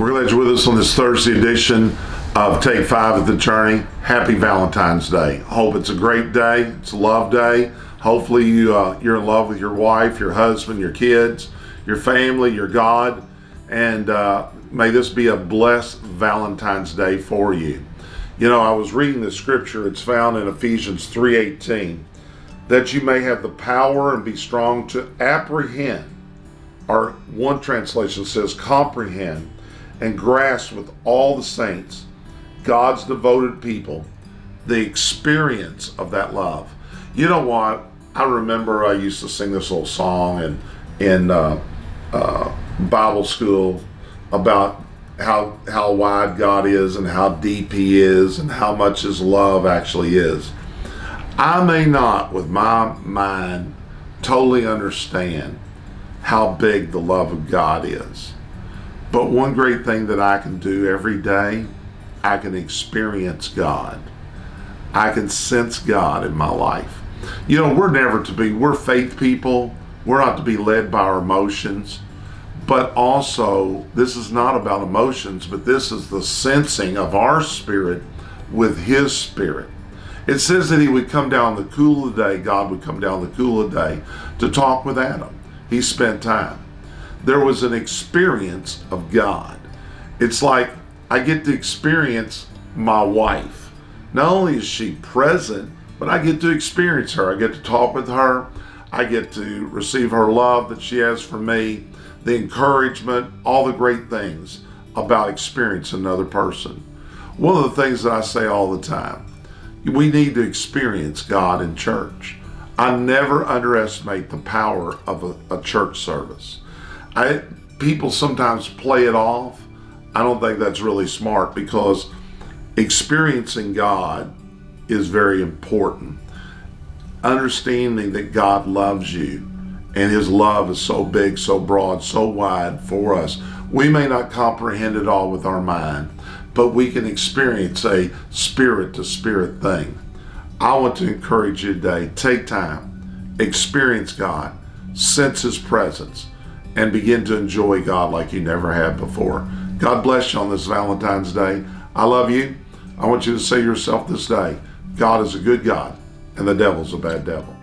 We're glad you're with us on this Thursday edition of Take Five of the Journey. Happy Valentine's Day. Hope it's a great day. It's a love day. Hopefully you uh, you're in love with your wife, your husband, your kids, your family, your God, and uh, may this be a blessed Valentine's Day for you. You know, I was reading the scripture. It's found in Ephesians 3:18 that you may have the power and be strong to apprehend or one translation says comprehend and grasp with all the saints, God's devoted people, the experience of that love. You know what? I remember I used to sing this little song in in uh, uh, Bible school about how how wide God is and how deep He is and how much His love actually is. I may not, with my mind, totally understand how big the love of God is. But one great thing that I can do every day, I can experience God. I can sense God in my life. You know, we're never to be, we're faith people. We're not to be led by our emotions. But also, this is not about emotions, but this is the sensing of our spirit with His spirit. It says that He would come down the cool of the day, God would come down the cool of the day to talk with Adam. He spent time there was an experience of God. It's like I get to experience my wife. Not only is she present, but I get to experience her. I get to talk with her. I get to receive her love that she has for me, the encouragement, all the great things about experiencing another person. One of the things that I say all the time we need to experience God in church. I never underestimate the power of a, a church service. I people sometimes play it off. I don't think that's really smart because experiencing God is very important. Understanding that God loves you and his love is so big, so broad, so wide for us. We may not comprehend it all with our mind, but we can experience a spirit to spirit thing. I want to encourage you today take time, experience God, sense his presence and begin to enjoy God like you never have before. God bless you on this Valentine's Day. I love you. I want you to say yourself this day God is a good God, and the devil's a bad devil.